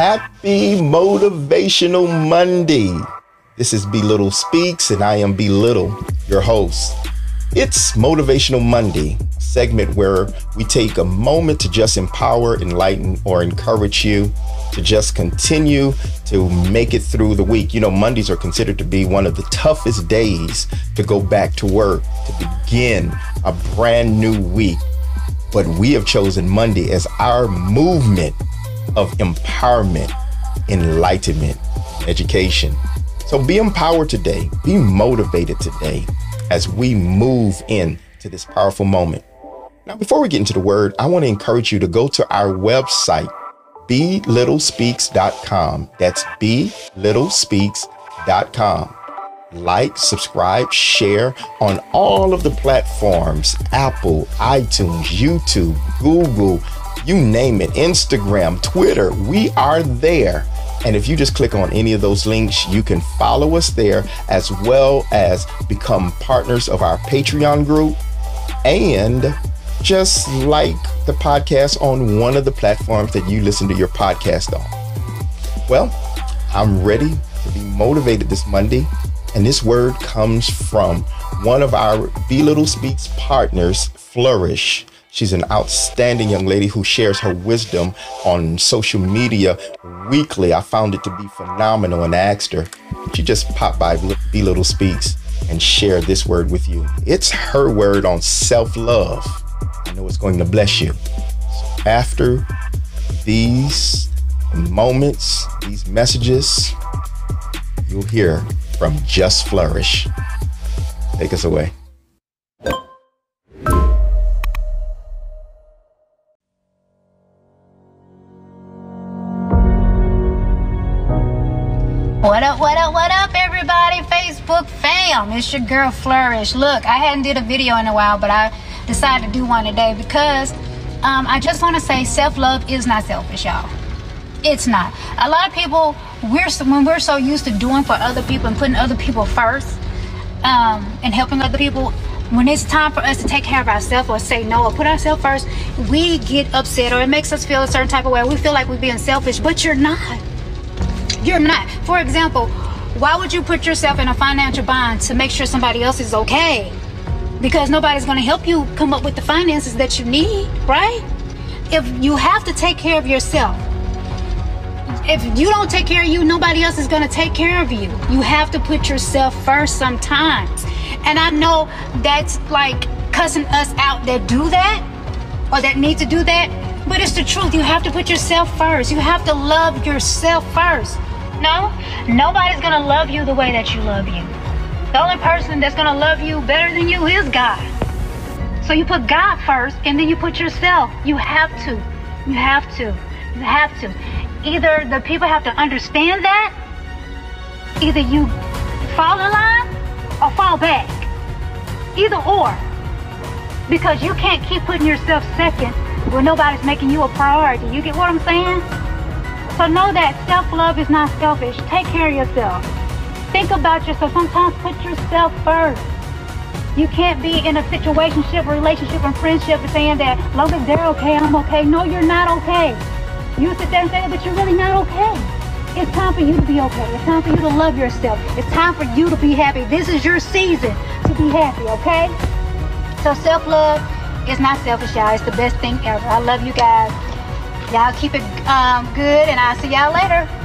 Happy Motivational Monday. This is Be Little Speaks, and I am Be Little, your host. It's Motivational Monday, segment where we take a moment to just empower, enlighten, or encourage you to just continue to make it through the week. You know, Mondays are considered to be one of the toughest days to go back to work, to begin a brand new week. But we have chosen Monday as our movement of empowerment, enlightenment, education. So be empowered today, be motivated today as we move into this powerful moment. Now, before we get into the word, I want to encourage you to go to our website, belittlespeaks.com. That's belittlespeaks.com. Like, subscribe, share on all of the platforms Apple, iTunes, YouTube, Google, you name it, Instagram, Twitter. We are there. And if you just click on any of those links, you can follow us there as well as become partners of our Patreon group and just like the podcast on one of the platforms that you listen to your podcast on. Well, I'm ready to be motivated this Monday. And this word comes from one of our Be Little Speaks partners, Flourish. She's an outstanding young lady who shares her wisdom on social media weekly. I found it to be phenomenal and I asked her. She just popped by Be Little Speaks and share this word with you. It's her word on self love. I know it's going to bless you. So after these moments, these messages, you'll hear from Just Flourish. Take us away. Up, what up, what up, everybody? Facebook fam, it's your girl Flourish. Look, I hadn't did a video in a while, but I decided to do one today because um, I just want to say self-love is not selfish, y'all. It's not. A lot of people, we're when we're so used to doing for other people and putting other people first, um, and helping other people. When it's time for us to take care of ourselves or say no or put ourselves first, we get upset or it makes us feel a certain type of way. We feel like we're being selfish, but you're not. You're not. For example, why would you put yourself in a financial bind to make sure somebody else is okay? Because nobody's going to help you come up with the finances that you need, right? If you have to take care of yourself, if you don't take care of you, nobody else is going to take care of you. You have to put yourself first sometimes. And I know that's like cussing us out that do that or that need to do that, but it's the truth. You have to put yourself first. You have to love yourself first. No, nobody's to love you the way that you love you. The only person that's to love you better than you is God. So you put God first and then you put yourself. You have to. You have to. You have to. Either the people have to understand that, either you fall in line or fall back. Either or. Because you can't keep putting yourself second when nobody's making you a priority. You get what I'm saying? So know that self-love is not selfish. Take care of yourself. Think about yourself. Sometimes put yourself first. You can't be in a situationship, relationship, and friendship saying that long as they're okay, I'm okay. No, you're not okay. You sit there and say, but you're really not okay. It's time for you to be okay. It's time for you to love yourself. It's time for you to be happy. This is your season to be happy, okay? So self-love is not selfish, y'all. It's the best thing ever. I love you guys. Y'all keep it um, good, and I'll see y'all later.